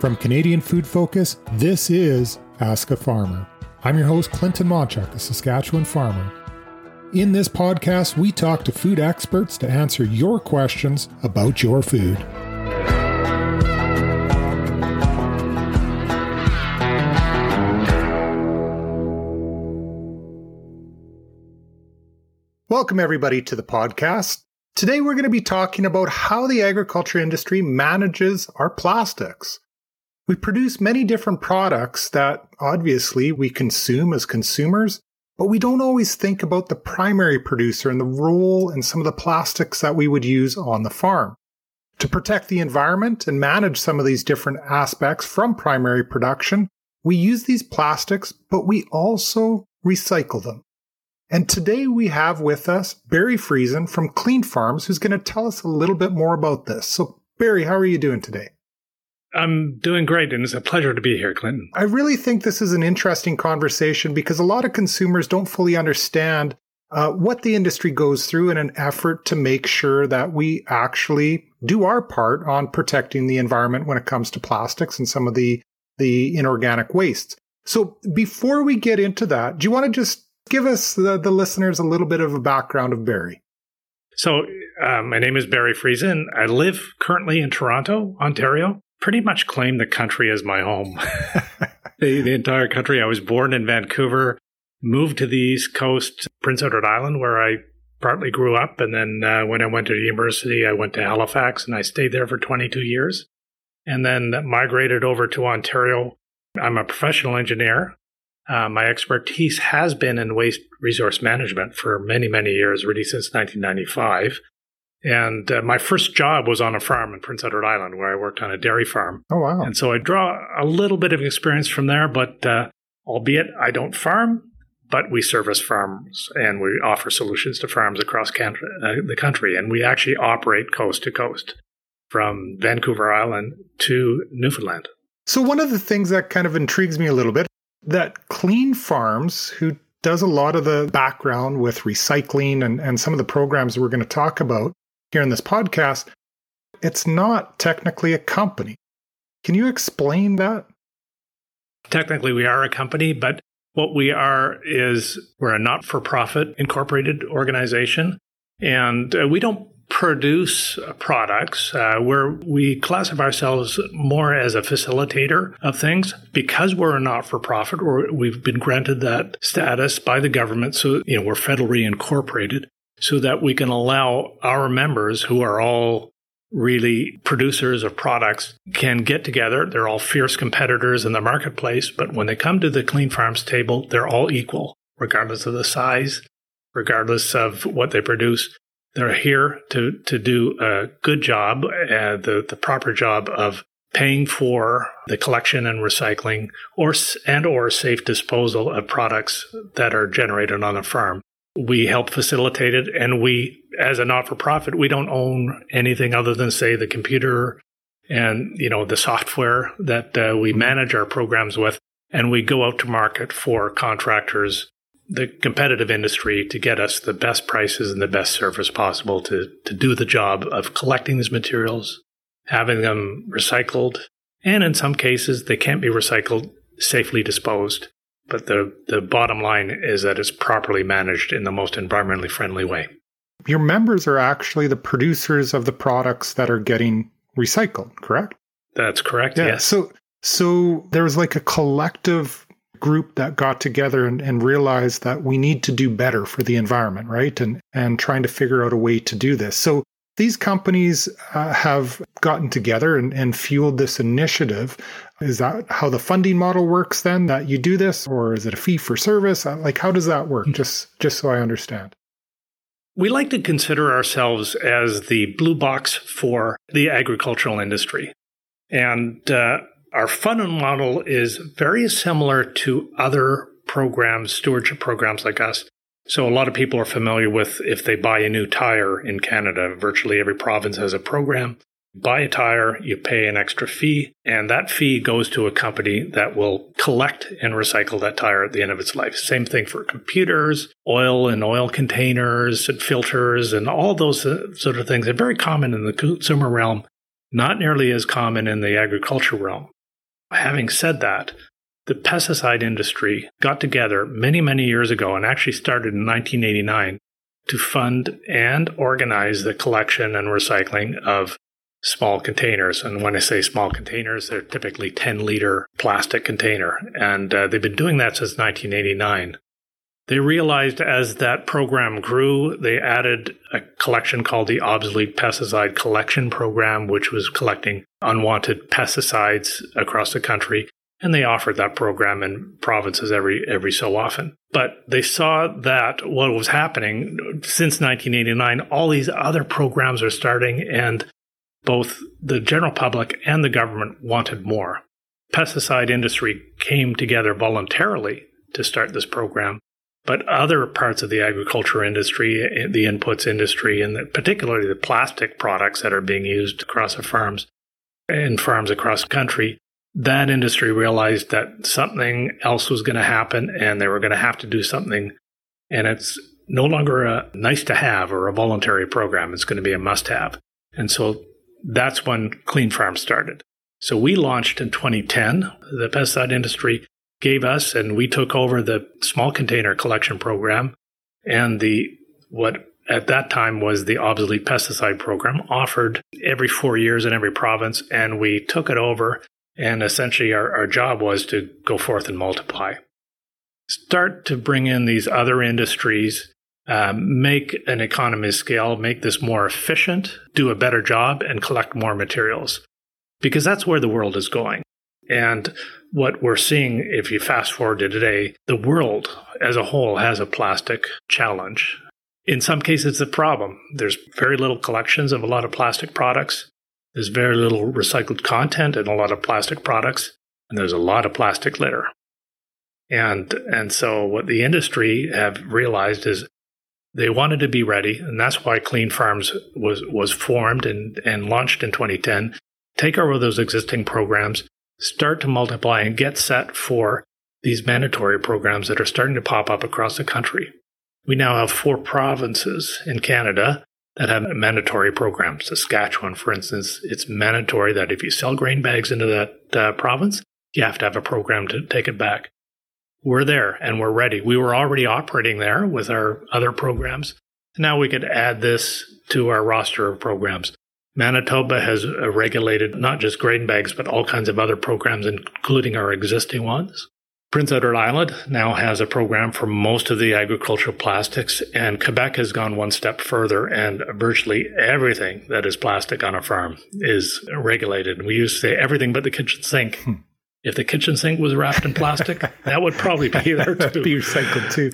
From Canadian Food Focus, this is Ask a Farmer. I'm your host, Clinton Monchuk, a Saskatchewan farmer. In this podcast, we talk to food experts to answer your questions about your food. Welcome, everybody, to the podcast. Today, we're going to be talking about how the agriculture industry manages our plastics. We produce many different products that obviously we consume as consumers, but we don't always think about the primary producer and the role and some of the plastics that we would use on the farm. To protect the environment and manage some of these different aspects from primary production, we use these plastics, but we also recycle them. And today we have with us Barry Friesen from Cleanfarms, who's going to tell us a little bit more about this. So, Barry, how are you doing today? I'm doing great, and it's a pleasure to be here, Clinton. I really think this is an interesting conversation because a lot of consumers don't fully understand uh, what the industry goes through in an effort to make sure that we actually do our part on protecting the environment when it comes to plastics and some of the the inorganic wastes. So before we get into that, do you want to just give us the, the listeners a little bit of a background of Barry? So uh, my name is Barry Friesen. I live currently in Toronto, Ontario pretty much claim the country as my home. the, the, entire country. I was born in Vancouver, moved to the East Coast, Prince Edward Island, where I partly grew up. And then uh, when I went to university, I went to Halifax and I stayed there for 22 years. And then migrated over to Ontario. I'm a professional engineer. Uh, my expertise has been in waste resource management for many, many years, really since 1995. And uh, my first job was on a farm in Prince Edward Island where I worked on a dairy farm. Oh, wow. And so I draw a little bit of experience from there, but uh, albeit I don't farm, but we service farms and we offer solutions to farms across Canada, uh, the country. And we actually operate coast to coast from Vancouver Island to Newfoundland. So, one of the things that kind of intrigues me a little bit that Cleanfarms, who does a lot of the background with recycling and, and some of the programs we're going to talk about, here in this podcast, it's not technically a company. Can you explain that? Technically, we are a company, but what we are is we're a not for profit incorporated organization. And uh, we don't produce products uh, where we classify ourselves more as a facilitator of things because we're a not-for-profit or we've been granted that status by the government so you know we're federally incorporated so that we can allow our members who are all really producers of products can get together. They're all fierce competitors in the marketplace, but when they come to the Cleanfarms table, they're all equal, regardless of the size, regardless of what they produce. They're here to, to do a good job, uh, the, the proper job of paying for the collection and recycling or and or safe disposal of products that are generated on the farm we help facilitate it. And we as a not-for-profit we don't own anything other than say the computer and you know the software that uh, we manage our programs with. And we go out to market for contractors the competitive industry to get us the best prices and the best service possible to to do the job of collecting these materials having them recycled and in some cases they can't be recycled safely disposed but the, the bottom line is that it's properly managed in the most environmentally friendly way. Your members are actually the producers of the products that are getting recycled, correct? That's correct. Yeah. Yes. So so there was like a collective group that got together and, and realized that we need to do better for the environment, right? And and trying to figure out a way to do this. So these companies uh, have gotten together and, and fueled this initiative. Is that how the funding model works then that you do this or is it a fee for service? Uh, like how does that work? Just just so I understand. We like to consider ourselves as the blue box for the agricultural industry. And uh, our funding model is very similar to other programs, stewardship programs like us, so a lot of people are familiar with if they buy a new tire in Canada, virtually every province has a program. Buy a tire, you pay an extra fee, and that fee goes to a company that will collect and recycle that tire at the end of its life. Same thing for computers, oil and oil containers and filters and all those uh, sort of things. They're very common in the consumer realm, not nearly as common in the agriculture realm. Having said that, the pesticide industry got together many, many years ago and actually started in 1989 to fund and organize the collection and recycling of small containers. And when I say small containers, they're typically 10 liter plastic container. And uh, they've been doing that since 1989. They realized as that program grew, they added a collection called the Obsolete Pesticide Collection Program, which was collecting unwanted pesticides across the country. And they offered that program in provinces every every so often. But they saw that what was happening since 1989, all these other programs are starting, and both the general public and the government wanted more. Pesticide industry came together voluntarily to start this program, but other parts of the agriculture industry, eh, the inputs industry, and particularly the plastic products that are being used across the farms and farms across the country, that industry realized that something else was going to happen and they were going to have to do something. And it's no longer a nice to have or a voluntary program. It's going to be a must have. And so that's when Clean Farm started. So we launched in 2010. The pesticide industry gave us, and we took over the small container collection program and the what at that time was the obsolete pesticide program offered every four years in every province. And we took it over. And essentially, our, our job was to go forth and multiply. Start to bring in these other industries um, make an economy scale, make this more efficient, do a better job, and collect more materials. Because that's where the world is going. And what we're seeing, if you fast forward to today, the world as a whole has a plastic challenge. In some cases, a problem. There's very little collections of a lot of plastic products. There's very little recycled content and a lot of plastic products. And there's a lot of plastic litter. And, and so what the industry have realized is they wanted to be ready, and that's why Cleanfarms was was formed and, and launched in 2010. Take over those existing programs, start to multiply, and get set for these mandatory programs that are starting to pop up across the country. We now have four provinces in Canada that have mandatory programs. Saskatchewan, for instance, it's mandatory that if you sell grain bags into that uh, province, you have to have a program to take it back we're there and we're ready. We were already operating there with our other programs. Now we could add this to our roster of programs. Manitoba has regulated not just grain bags, but all kinds of other programs, including our existing ones. Prince Edward Island now has a program for most of the agricultural plastics, and Quebec has gone one step further, and virtually everything that is plastic on a farm is regulated. We used to say everything but the kitchen sink. Hmm. If the kitchen sink was wrapped in plastic, that would probably be there too. be recycled too.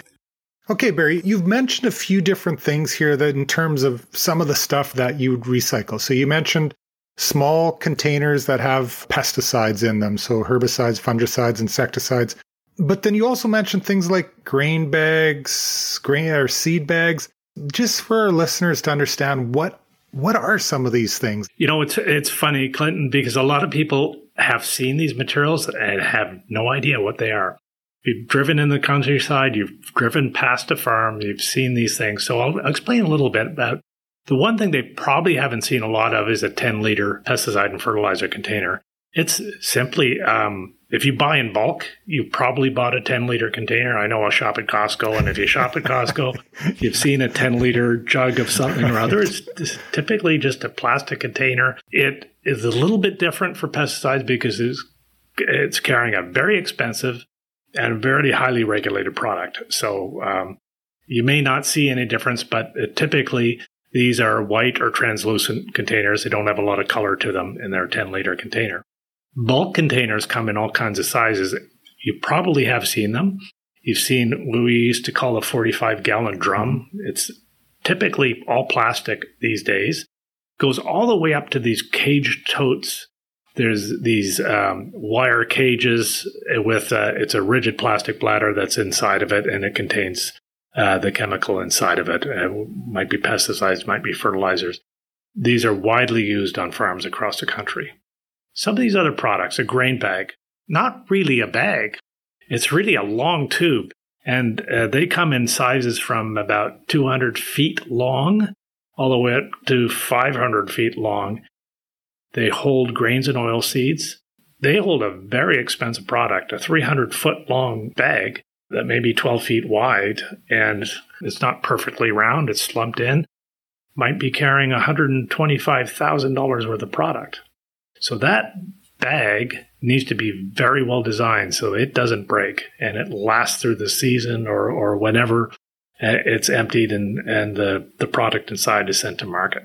Okay, Barry, you've mentioned a few different things here that in terms of some of the stuff that you would recycle. So you mentioned small containers that have pesticides in them, so herbicides, fungicides, insecticides. But then you also mentioned things like grain bags, grain or seed bags. Just for our listeners to understand what what are some of these things? You know, it's it's funny, Clinton, because a lot of people have seen these materials and have no idea what they are. You've driven in the countryside, you've driven past a farm, you've seen these things. So I'll, I'll explain a little bit about the one thing they probably haven't seen a lot of is a 10 liter pesticide and fertilizer container. It's simply um, if you buy in bulk, you probably bought a 10 liter container. I know I'll shop at Costco, and if you shop at Costco, you've seen a 10 liter jug of something or other. It's typically just a plastic container. It is a little bit different for pesticides because it's, it's carrying a very expensive and very highly regulated product. So um, you may not see any difference, but typically these are white or translucent containers. They don't have a lot of color to them in their 10 liter container. Bulk containers come in all kinds of sizes. You probably have seen them. You've seen what we used to call a 45 gallon drum. It's typically all plastic these days. Goes all the way up to these cage totes. There's these um, wire cages with uh, it's a rigid plastic bladder that's inside of it, and it contains uh, the chemical inside of it. It might be pesticides, might be fertilizers. These are widely used on farms across the country. Some of these other products, a grain bag, not really a bag. It's really a long tube. And uh, they come in sizes from about 200 feet long all the way up to 500 feet long. They hold grains and oil seeds. they hold a very expensive product, a 300 foot long bag that may be 12 feet wide and it's not perfectly round, it's slumped in, might be carrying $125,000 worth of product. So that bag needs to be very well designed so it doesn't break and it lasts through the season or, or whenever it's emptied and, and the, the product inside is sent to market.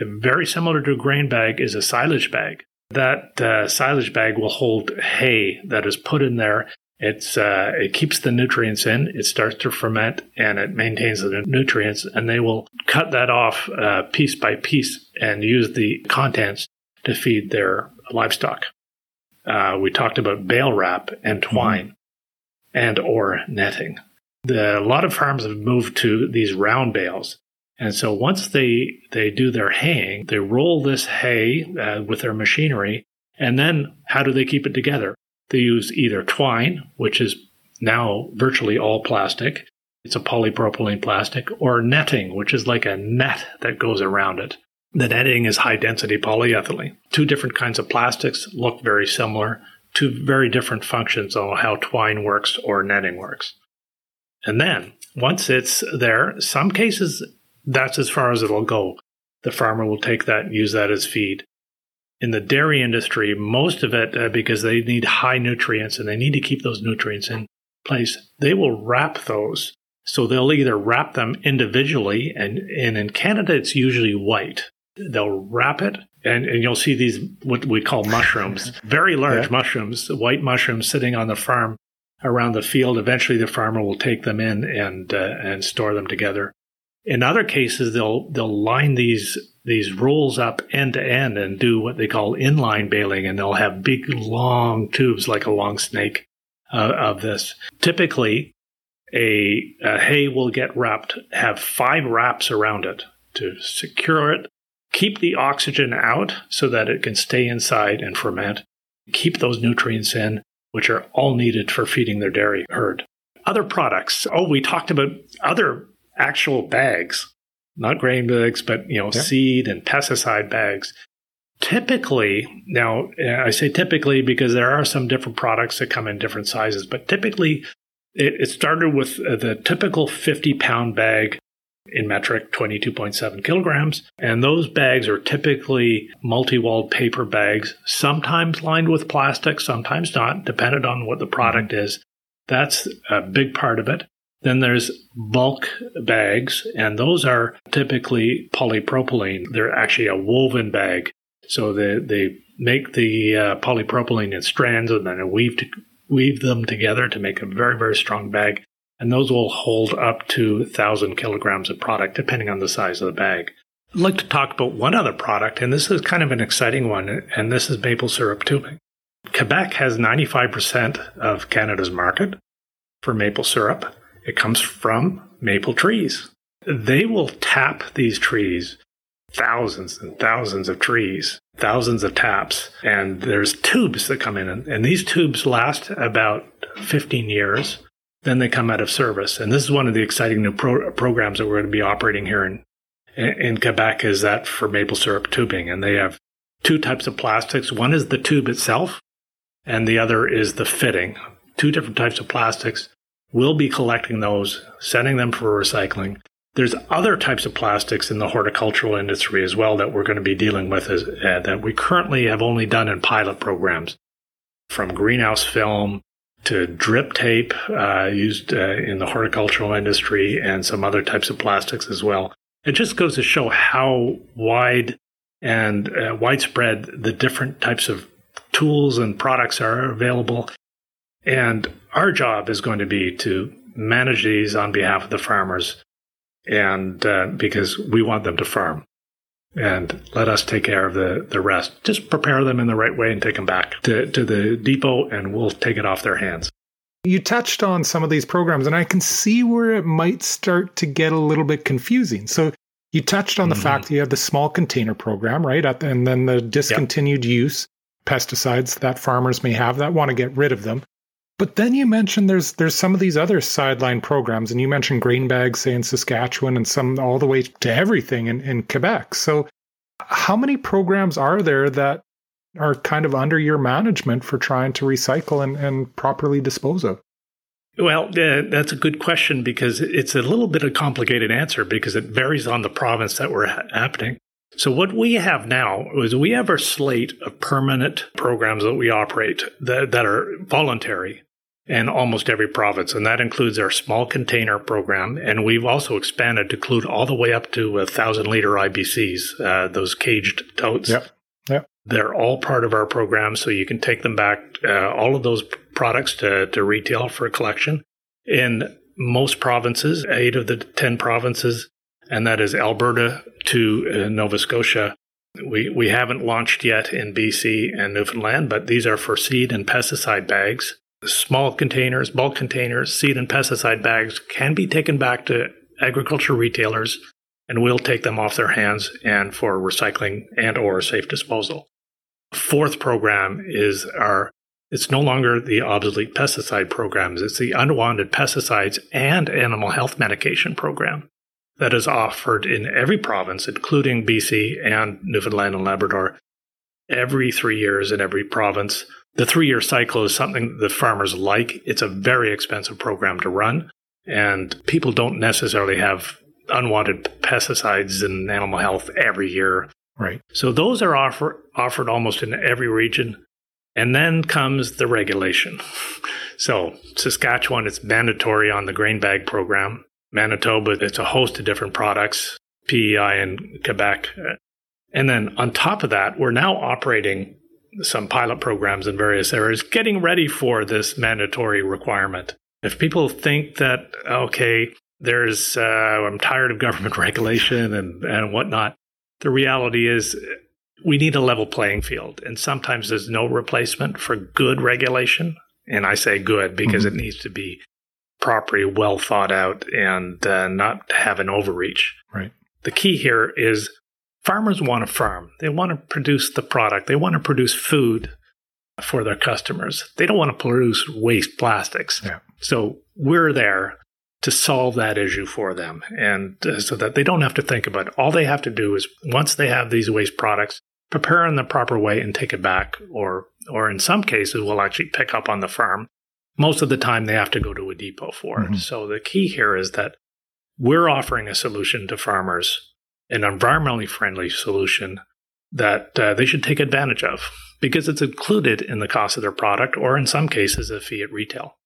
Very similar to a grain bag is a silage bag. That uh, silage bag will hold hay that is put in there. It's uh, it keeps the nutrients in. It starts to ferment and it maintains the nutrients. And they will cut that off uh, piece by piece and use the contents to feed their livestock. Uh, we talked about bale wrap and twine mm-hmm. and or netting. The, a lot of farms have moved to these round bales. And so once they, they do their haying, they roll this hay uh, with their machinery. And then how do they keep it together? They use either twine, which is now virtually all plastic. It's a polypropylene plastic or netting, which is like a net that goes around it. The netting is high density polyethylene. Two different kinds of plastics look very similar, two very different functions on how twine works or netting works. And then once it's there, some cases that's as far as it'll go. The farmer will take that and use that as feed. In the dairy industry, most of it, uh, because they need high nutrients and they need to keep those nutrients in place, they will wrap those. So they'll either wrap them individually, and, and in Canada, it's usually white they'll wrap it and, and you'll see these what we call mushrooms very large yeah. mushrooms white mushrooms sitting on the farm around the field eventually the farmer will take them in and uh, and store them together in other cases they'll they'll line these these rolls up end to end and do what they call inline baling and they'll have big long tubes like a long snake uh, of this typically a, a hay will get wrapped have five wraps around it to secure it keep the oxygen out so that it can stay inside and ferment, keep those nutrients in, which are all needed for feeding their dairy herd. Other products. Oh, we talked about other actual bags, not grain bags, but you know, yeah. seed and pesticide bags. Typically, now I say typically because there are some different products that come in different sizes, but typically it, it started with uh, the typical 50 pound bag in metric 22.7 kilograms. And those bags are typically multi walled paper bags, sometimes lined with plastic, sometimes not, depending on what the product mm-hmm. is. That's a big part of it. Then there's bulk bags, and those are typically polypropylene. They're actually a woven bag. So they, they make the uh, polypropylene in strands and then weave, to, weave them together to make a very, very strong bag and those will hold up to 1,000 kilograms of product, depending on the size of the bag. I'd like to talk about one other product, and this is kind of an exciting one, and this is maple syrup tubing. Quebec has 95% of Canada's market for maple syrup. It comes from maple trees. They will tap these trees, thousands and thousands of trees, thousands of taps, and there's tubes that come in, and these tubes last about 15 years then they come out of service. And this is one of the exciting new pro- programs that we're going to be operating here in, in Quebec is that for maple syrup tubing. And they have two types of plastics. One is the tube itself, and the other is the fitting. Two different types of plastics. We'll be collecting those, sending them for recycling. There's other types of plastics in the horticultural industry as well that we're going to be dealing with as, uh, that we currently have only done in pilot programs from greenhouse film to drip tape uh, used uh, in the horticultural industry and some other types of plastics as well. It just goes to show how wide and uh, widespread the different types of tools and products are available. And our job is going to be to manage these on behalf of the farmers and uh, because we want them to farm and let us take care of the, the rest. Just prepare them in the right way and take them back to, to the depot and we'll take it off their hands. You touched on some of these programs, and I can see where it might start to get a little bit confusing. So, you touched on the mm-hmm. fact that you have the small container program, right? And then the discontinued yep. use pesticides that farmers may have that want to get rid of them. But then you mentioned there's there's some of these other sideline programs, and you mentioned grain bags, say in Saskatchewan, and some all the way to everything in, in Quebec. So, how many programs are there that are kind of under your management for trying to recycle and, and properly dispose of? Well, uh, that's a good question because it's a little bit of a complicated answer because it varies on the province that we're ha- happening. So what we have now is we have our slate of permanent programs that we operate that, that are voluntary in almost every province, and that includes our small container program. And we've also expanded to include all the way up to a thousand liter IBCs, uh, those caged totes. Yep. Yep. They're all part of our program, so you can take them back, uh, all of those products to, to retail for a collection. In most provinces, eight of the 10 provinces, and that is Alberta to uh, Nova Scotia. We, we haven't launched yet in BC and Newfoundland, but these are for seed and pesticide bags. Small containers, bulk containers, seed and pesticide bags can be taken back to agriculture retailers and we'll take them off their hands and for recycling and or safe disposal. Fourth program is our it's no longer the obsolete pesticide programs, it's the unwanted pesticides and animal health medication program that is offered in every province, including BC and Newfoundland and Labrador, every three years in every province. The three year cycle is something the farmers like. It's a very expensive program to run, and people don't necessarily have unwanted pesticides and animal health every year. Right. So those are offer, offered almost in every region. And then comes the regulation. So Saskatchewan, it's mandatory on the grain bag program. Manitoba, it's a host of different products, PEI and Quebec. And then on top of that, we're now operating some pilot programs in various areas, getting ready for this mandatory requirement. If people think that, okay, there's uh, I'm tired of government regulation and and whatnot. The reality is we need a level playing field, and sometimes there's no replacement for good regulation. And I say good because mm-hmm. it needs to be properly well thought out and uh, not have an overreach. Right. The key here is farmers want to farm. They want to produce the product. They want to produce food for their customers. They don't want to produce waste plastics. Yeah. So we're there to solve that issue for them and uh, so that they don't have to think about it. All they have to do is once they have these waste products, prepare in the proper way and take it back or or in some cases will actually pick up on the farm. Most of the time they have to go to a depot for mm-hmm. it. So the key here is that we're offering a solution to farmers, an environmentally friendly solution that uh, they should take advantage of because it's included in the cost of their product or in some cases a fee at retail.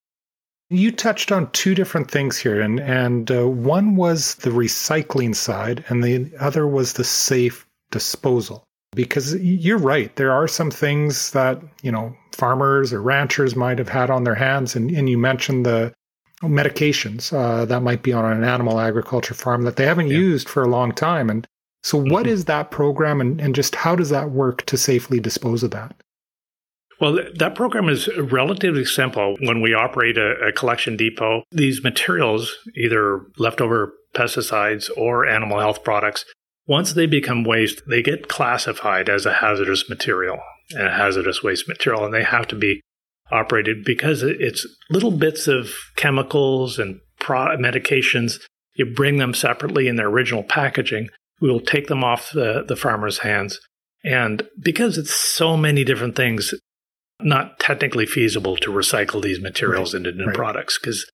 You touched on two different things here, and and uh, one was the recycling side, and the other was the safe disposal. Because you're right, there are some things that you know farmers or ranchers might have had on their hands, and, and you mentioned the medications uh, that might be on an animal agriculture farm that they haven't yeah. used for a long time. And so, what mm-hmm. is that program, and, and just how does that work to safely dispose of that? Well, that program is relatively simple. When we operate a, a, collection depot, these materials, either leftover pesticides or animal health products, once they become waste, they get classified as a hazardous material and a hazardous waste material, and they have to be operated because it's little bits of chemicals and pro- medications. You bring them separately in their original packaging. We will take them off the, the farmer's hands. And because it's so many different things, not technically feasible to recycle these materials right. into new right. products because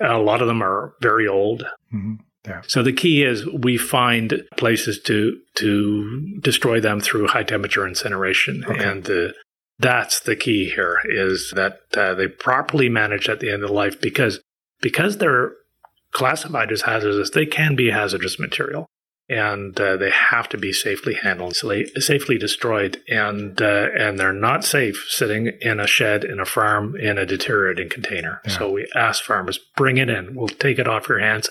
a lot of them are very old. Mm-hmm. Yeah. So the key is we find places to to destroy them through high temperature incineration, okay. and the, that's the key here is that uh, they properly manage at the end of life because because they're classified as hazardous, they can be hazardous material and uh, they have to be safely handled, safely destroyed, and uh, and they're not safe sitting in a shed in a farm in a deteriorating container. Yeah. So we ask farmers, bring it in. We'll take it off your hands.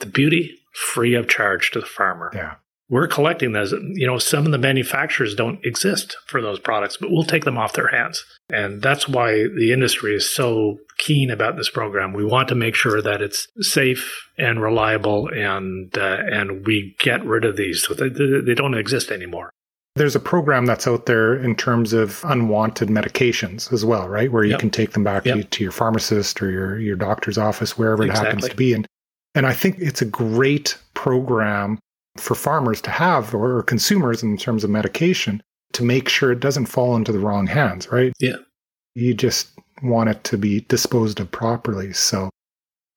The beauty, free of charge to the farmer. Yeah. We're collecting those. You know, some of the manufacturers don't exist for those products, but we'll take them off their hands. And that's why the industry is so keen about this program. We want to make sure that it's safe and reliable, and uh, and we get rid of these so they, they don't exist anymore. There's a program that's out there in terms of unwanted medications as well, right? Where you yep. can take them back yep. to, to, your pharmacist or your, your doctor's office, wherever exactly. it happens to be. And, and I think it's a great program for farmers to have or consumers in terms of medication to make sure it doesn't fall into the wrong hands, right? Yeah. You just want it to be disposed of properly. So,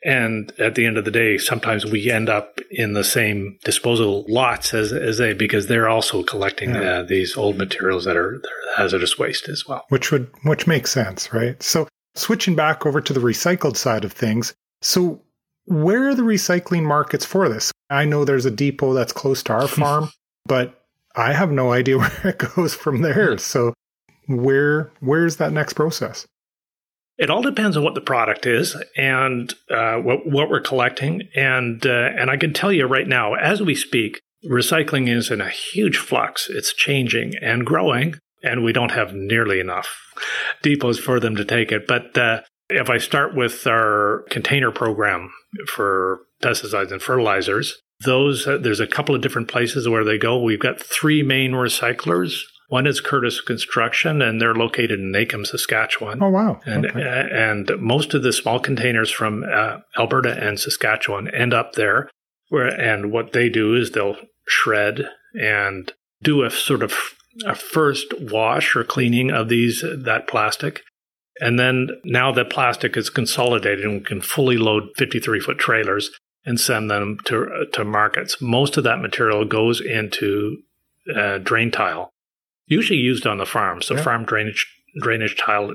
and at the end of the day, sometimes we end up in the same disposal lots as, as they, because they're also collecting yeah. uh, these old materials that are, that are hazardous waste as well. Which would, which makes sense, right? So switching back over to the recycled side of things. So where are the recycling markets for this? I know there's a depot that's close to our farm, but I have no idea where it goes from there. So where where's that next process? It all depends on what the product is and uh, what what we're collecting, and uh, and I can tell you right now, as we speak, recycling is in a huge flux. It's changing and growing, and we don't have nearly enough depots for them to take it. But uh, if I start with our container program for pesticides and fertilizers, those uh, there's a couple of different places where they go. We've got three main recyclers one is Curtis Construction, and they're located in Aitkin, Saskatchewan. Oh, wow. And, okay. and most of the small containers from uh, Alberta and Saskatchewan end up there. Where, and what they do is they'll shred and do a sort of a first wash or cleaning of these that plastic. And then now that plastic is consolidated and we can fully load 53 foot trailers and send them to, to markets. Most of that material goes into uh, drain tile usually used on the farm. So yeah. farm drainage drainage tile.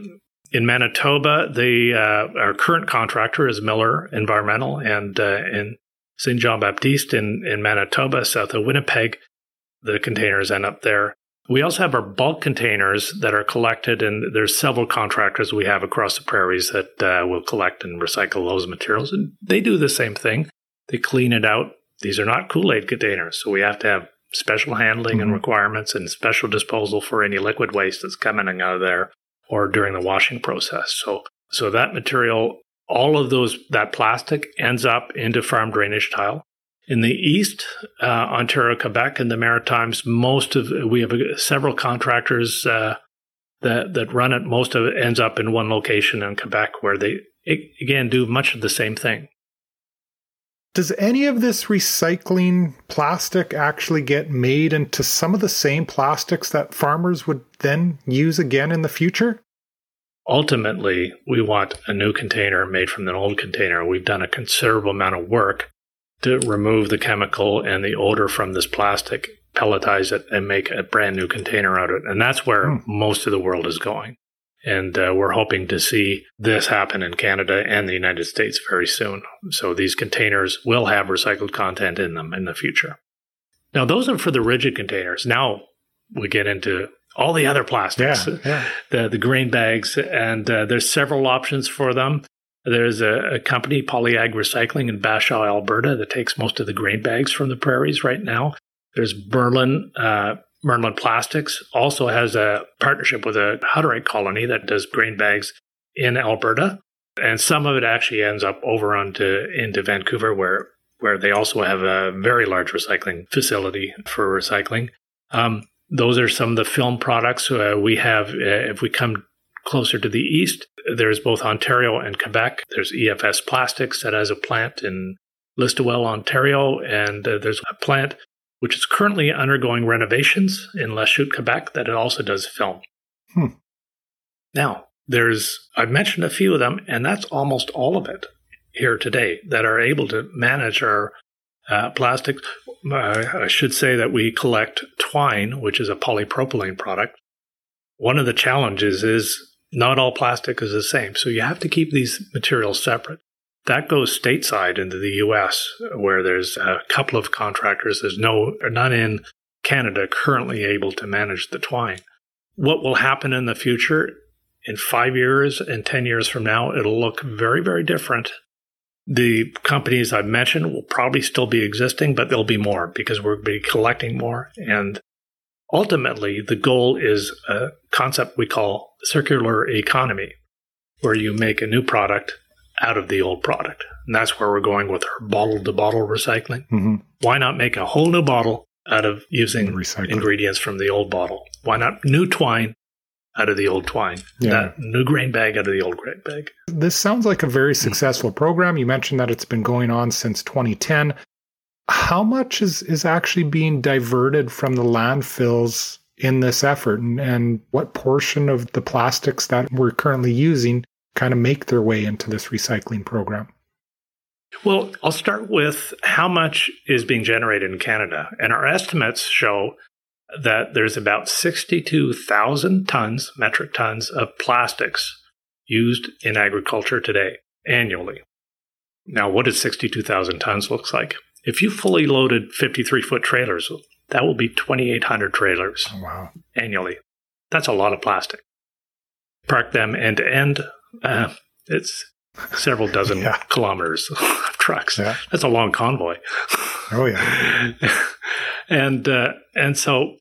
In Manitoba, the uh, our current contractor is Miller Environmental, and uh, in St. Jean Baptiste in, in Manitoba, south of Winnipeg, the containers end up there. We also have our bulk containers that are collected, and there's several contractors we have across the prairies that uh, will collect and recycle those materials. And they do the same thing. They clean it out. These are not Kool Aid containers, so we have to have special handling mm-hmm. and requirements and special disposal for any liquid waste that's coming out of there or during the washing process. So, so that material, all of those, that plastic ends up into farm drainage tile. In the east, uh, Ontario, Quebec, and the Maritimes, most of we have several contractors uh, that that run it. Most of it ends up in one location in Quebec, where they again do much of the same thing. Does any of this recycling plastic actually get made into some of the same plastics that farmers would then use again in the future? Ultimately, we want a new container made from an old container. We've done a considerable amount of work to remove the chemical and the odor from this plastic, pelletize it, and make a brand new container out of it. And that's where hmm. most of the world is going. And uh, we're hoping to see this happen in Canada and the United States very soon. So these containers will have recycled content in them in the future. Now, those are for the rigid containers. Now we get into all the other plastics, yeah, yeah. the the grain bags, and uh, there's several options for them. There's a, a, company, Poly-Ag Recycling in Bashaw, Alberta, that takes most of the grain bags from the prairies right now. There's Merlin uh, Merlin Plastics also has a partnership with a Hutterite colony that does grain bags in Alberta. And some of it actually ends up over onto into Vancouver where where they also have a very large recycling facility for recycling. Um, those are some of the film products uh, we have. Uh, if we come closer to the east, there's both Ontario and Quebec. There's EFS Plastics that has a plant in Listowel, Ontario, and uh, there's a plant which is currently undergoing renovations in Lachute, Quebec, that it also does film. Hmm. Now, there's, I've mentioned a few of them, and that's almost all of it here today that are able to manage our uh, plastic. Uh, I should say that we collect twine, which is a polypropylene product. One of the challenges is not all plastic is the same, so you have to keep these materials separate. That goes stateside into the US, where there's a couple of contractors. There's no, none in Canada currently able to manage the twine. What will happen in the future? In five years and 10 years from now, it'll look very, very different. The companies I've mentioned will probably still be existing, but there'll be more because we'll be collecting more. And ultimately, the goal is a concept we call circular economy, where you make a new product out of the old product. And that's where we're going with our bottle to bottle recycling. Mm-hmm. Why not make a whole new bottle out of using ingredients from the old bottle? Why not new twine out of the old twine? Yeah. That new grain bag out of the old grain bag. This sounds like a very successful program. You mentioned that it's been going on since 2010. How much is, is actually being diverted from the landfills in this effort and, and what portion of the plastics that we're currently using kind of make their way into this recycling program? Well, I'll start with how much is being generated in Canada. And our estimates show that there's about 62,000 tons, metric tons of plastics used in agriculture today annually. Now, what does 62,000 tons looks like? If you fully loaded 53 foot trailers, that will be 2,800 trailers oh, wow. annually. That's a lot of plastic. Park them end to end. Uh, it's several dozen yeah. kilometers of trucks. Yeah. That's a long convoy. Oh yeah. and uh, and so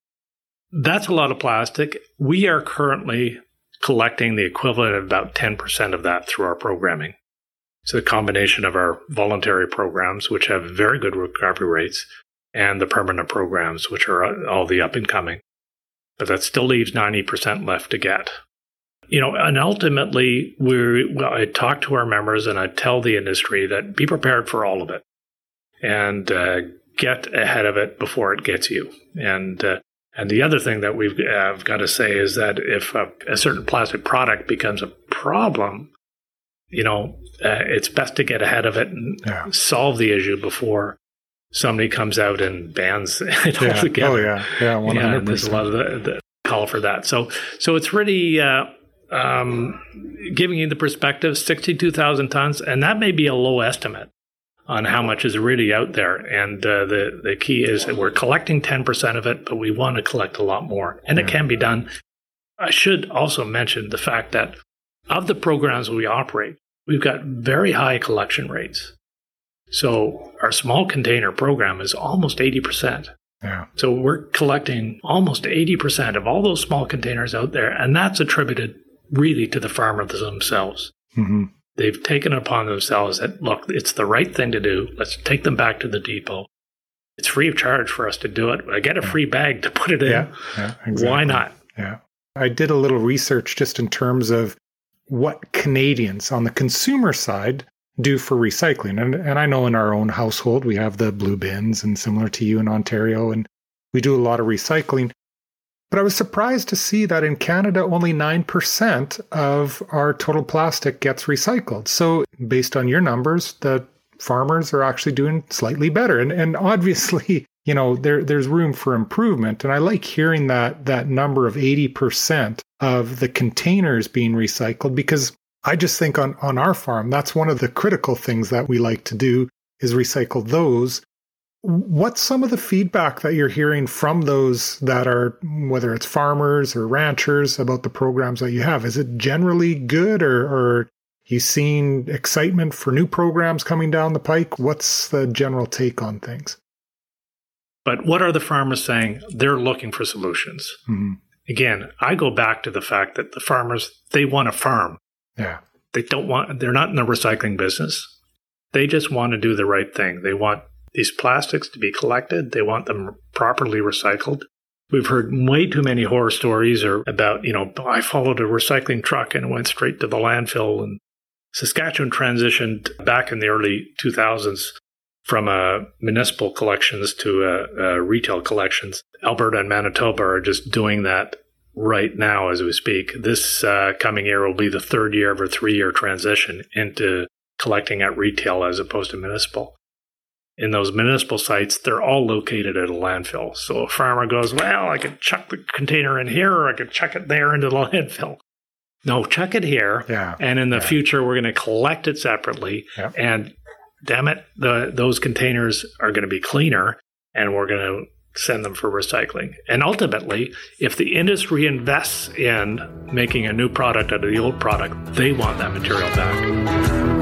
that's a lot of plastic. We are currently collecting the equivalent of about 10% of that through our programming. So the combination of our voluntary programs, which have very good recovery rates, and the permanent programs, which are all the up and coming. But that still leaves 90% left to get. You know, and ultimately, we well, I talk to our members and I tell the industry that be prepared for all of it and uh, get ahead of it before it gets you. And uh, and the other thing that we've uh, got to say is that if a, a, certain plastic product becomes a problem, you know, uh, it's best to get ahead of it and yeah. solve the issue before somebody comes out and bans it yeah. altogether. Oh yeah, yeah, one hundred percent. There's a lot of the, the, call for that. So so it's really uh, um, giving you the perspective: sixty-two thousand tons, and that may be a low estimate on how much is really out there. And uh, the the key is that we're collecting ten percent of it, but we want to collect a lot more, and yeah. it can be done. I should also mention the fact that of the programs we operate, we've got very high collection rates. So our small container program is almost 80%. Yeah. So we're collecting almost 80% of all those small containers out there, and that's attributed really to the farmers themselves. Mm-hmm. They've taken it upon themselves that, look, it's the right thing to do. Let's take them back to the depot. It's free of charge for us to do it. I get a free bag to put it in. Yeah, yeah exactly. Why not? Yeah. I did a little research just in terms of what Canadians on the consumer side do for recycling. And, and I know in our own household, we have the blue bins and similar to you in Ontario, and we do a lot of recycling. But I was surprised to see that in Canada, only 9% of our total plastic gets recycled. So, based on your numbers, the farmers are actually doing slightly better. And, and obviously, you know, there, there's room for improvement. And I like hearing that, that number of 80% of the containers being recycled because I just think on, on our farm, that's one of the critical things that we like to do is recycle those. What's some of the feedback that you're hearing from those that are, whether it's farmers or ranchers, about the programs that you have? Is it generally good or, or you seeing excitement for new programs coming down the pike? What's the general take on things? But what are the farmers saying? They're looking for solutions. Mm-hmm. Again, I go back to the fact that the farmers, they want to farm. Yeah. They don't want, they're not in the recycling business. They just want to do the right thing. They want these plastics to be collected, they want them properly recycled. We've heard way too many horror stories or about, you know, I followed a recycling truck and went straight to the landfill. And Saskatchewan transitioned back in the early 2000s from uh, municipal collections to uh, uh, retail collections. Alberta and Manitoba are just doing that right now as we speak. This uh, coming year will be the third year of a three year transition into collecting at retail as opposed to municipal. In those municipal sites, they're all located at a landfill. So a farmer goes, Well, I could chuck the container in here or I could chuck it there into the landfill. No, chuck it here. Yeah. And in the yeah. future, we're going to collect it separately. Yep. And damn it, the, those containers are going to be cleaner and we're going to send them for recycling. And ultimately, if the industry invests in making a new product out of the old product, they want that material back.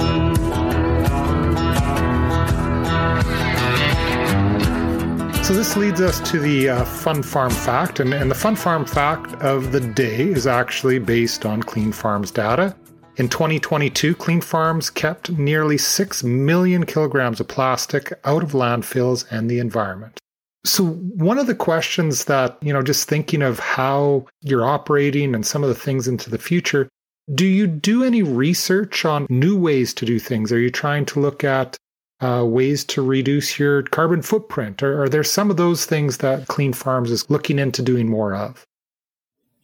So this leads us to the uh, Fun Farm fact, and, and the Fun Farm fact of the day is actually based on Cleanfarms data. In 2022, Cleanfarms kept nearly 6 million kilograms of plastic out of landfills and the environment. So, one of the questions that, you know, just thinking of how you're operating and some of the things into the future, do you do any research on new ways to do things? Are you trying to look at uh, ways to reduce your carbon footprint? Or are there some of those things that Cleanfarms is looking into doing more of?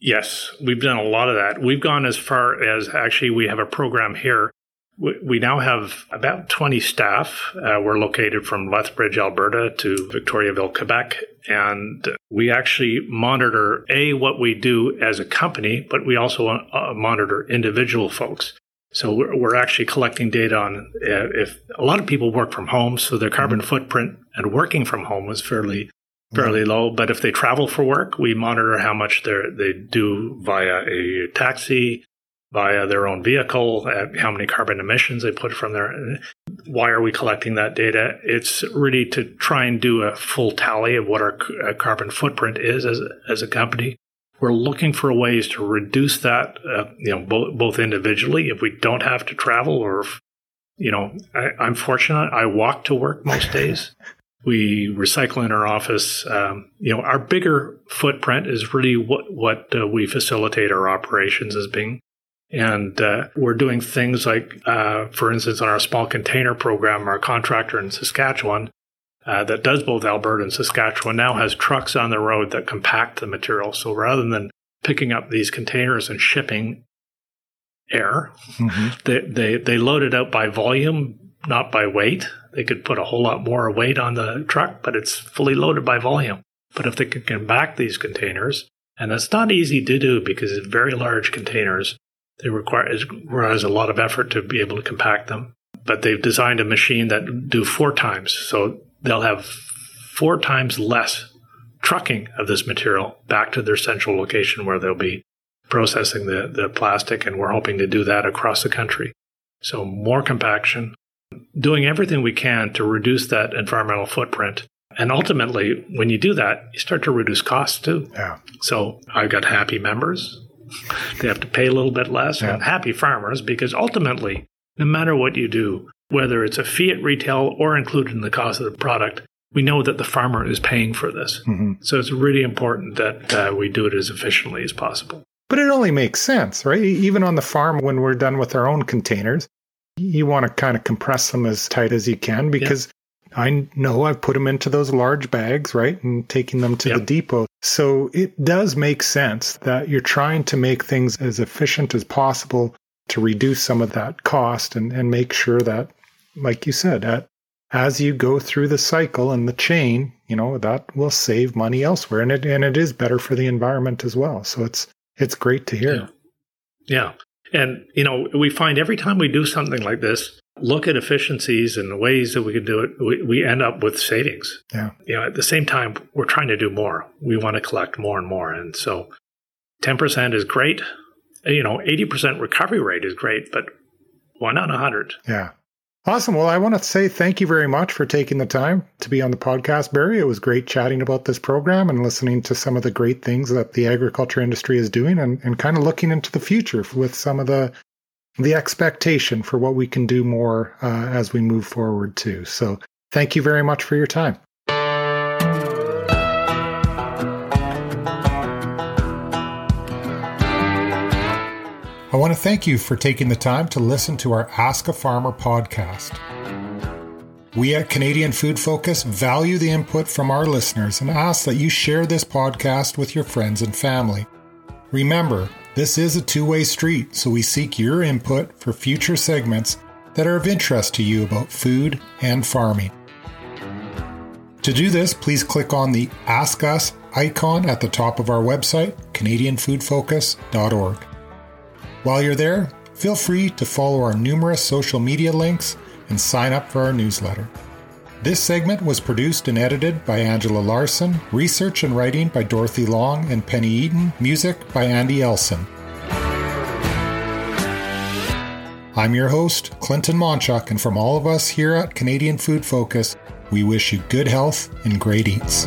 Yes, we've done a lot of that. We've gone as far as actually we have a program here. We now have about 20 staff. Uh, we're located from Lethbridge, Alberta to Victoriaville, Quebec. And we actually monitor A, what we do as a company, but we also uh, monitor individual folks. So we're, we're actually collecting data on uh, if a lot of people work from home, so their carbon mm-hmm. footprint and working from home is fairly fairly mm-hmm. low. But if they travel for work, we monitor how much they they do via a taxi, via their own vehicle, how many carbon emissions they put from there. Why are we collecting that data? It's really to try and do a full tally of what our uh, carbon footprint is as as a company we're looking for ways to reduce that, uh, you know, both, both individually if we don't have to travel or if, you know, I, am fortunate. I walk to work most days. we recycle in our office. Um, you know, our bigger footprint is really what, what uh, we facilitate our operations as being. And uh, we're doing things like, uh, for instance, on our small container program, our contractor in Saskatchewan, uh, that does both Alberta and Saskatchewan now has trucks on the road that compact the material. So rather than picking up these containers and shipping air, mm-hmm. they, they, they load it out by volume, not by weight. They could put a whole lot more weight on the truck, but it's fully loaded by volume. But if they can compact these containers, and that's not easy to do because it's very large containers, they require it requires a lot of effort to be able to compact them. But they've designed a machine that do four times. So they'll have four times less trucking of this material back to their central location where they'll be processing the, the plastic. And we're hoping to do that across the country. So more compaction, doing everything we can to reduce that environmental footprint. And ultimately, when you do that, you start to reduce costs too. Yeah. So I've got happy members. They have to pay a little bit less. Yeah. Happy farmers because ultimately, no matter what you do, whether it's a fee at retail or included in the cost of the product, we know that the farmer is paying for this. Mm-hmm. So it's really important that uh, we do it as efficiently as possible. But it only makes sense, right? Even on the farm, when we're done with our own containers, you want to kind of compress them as tight as you can because. I know I've put them into those large bags, right? And taking them to yep. the depot. So it does make sense that you're trying to make things as efficient as possible to reduce some of that cost and, and make sure that, like you said, at, as you go through the cycle and the chain, you know, that will save money elsewhere. And it and it is better for the environment as well. So it's it's great to hear. Yeah. yeah. And, you know, we find every time we do something like this, look at efficiencies and the ways that we can do it, we, we end up with savings. Yeah. You know, at the same time, we're trying to do more. We want to collect more and more. And so 10% is great you know, 80% recovery rate is great, but why not 100? Yeah. Awesome. Well, I want to say thank you very much for taking the time to be on the podcast, Barry. It was great chatting about this program and listening to some of the great things that the agriculture industry is doing and, and kind of looking into the future with some of the the expectation for what we can do more uh, as we move forward too. So thank you very much for your time. I want to thank you for taking the time to listen to our Ask a Farmer podcast. We at Canadian Food Focus value the input from our listeners and ask that you share this podcast with your friends and family. Remember, this is a two way street, so we seek your input for future segments that are of interest to you about food and farming. To do this, please click on the Ask Us icon at the top of our website, CanadianFoodFocus.org. While you're there, feel free to follow our numerous social media links and sign up for our newsletter. This segment was produced and edited by Angela Larson, research and writing by Dorothy Long and Penny Eaton, music by Andy Elson. I'm your host, Clinton Monchuk, and from all of us here at Canadian Food Focus, we wish you good health and great eats.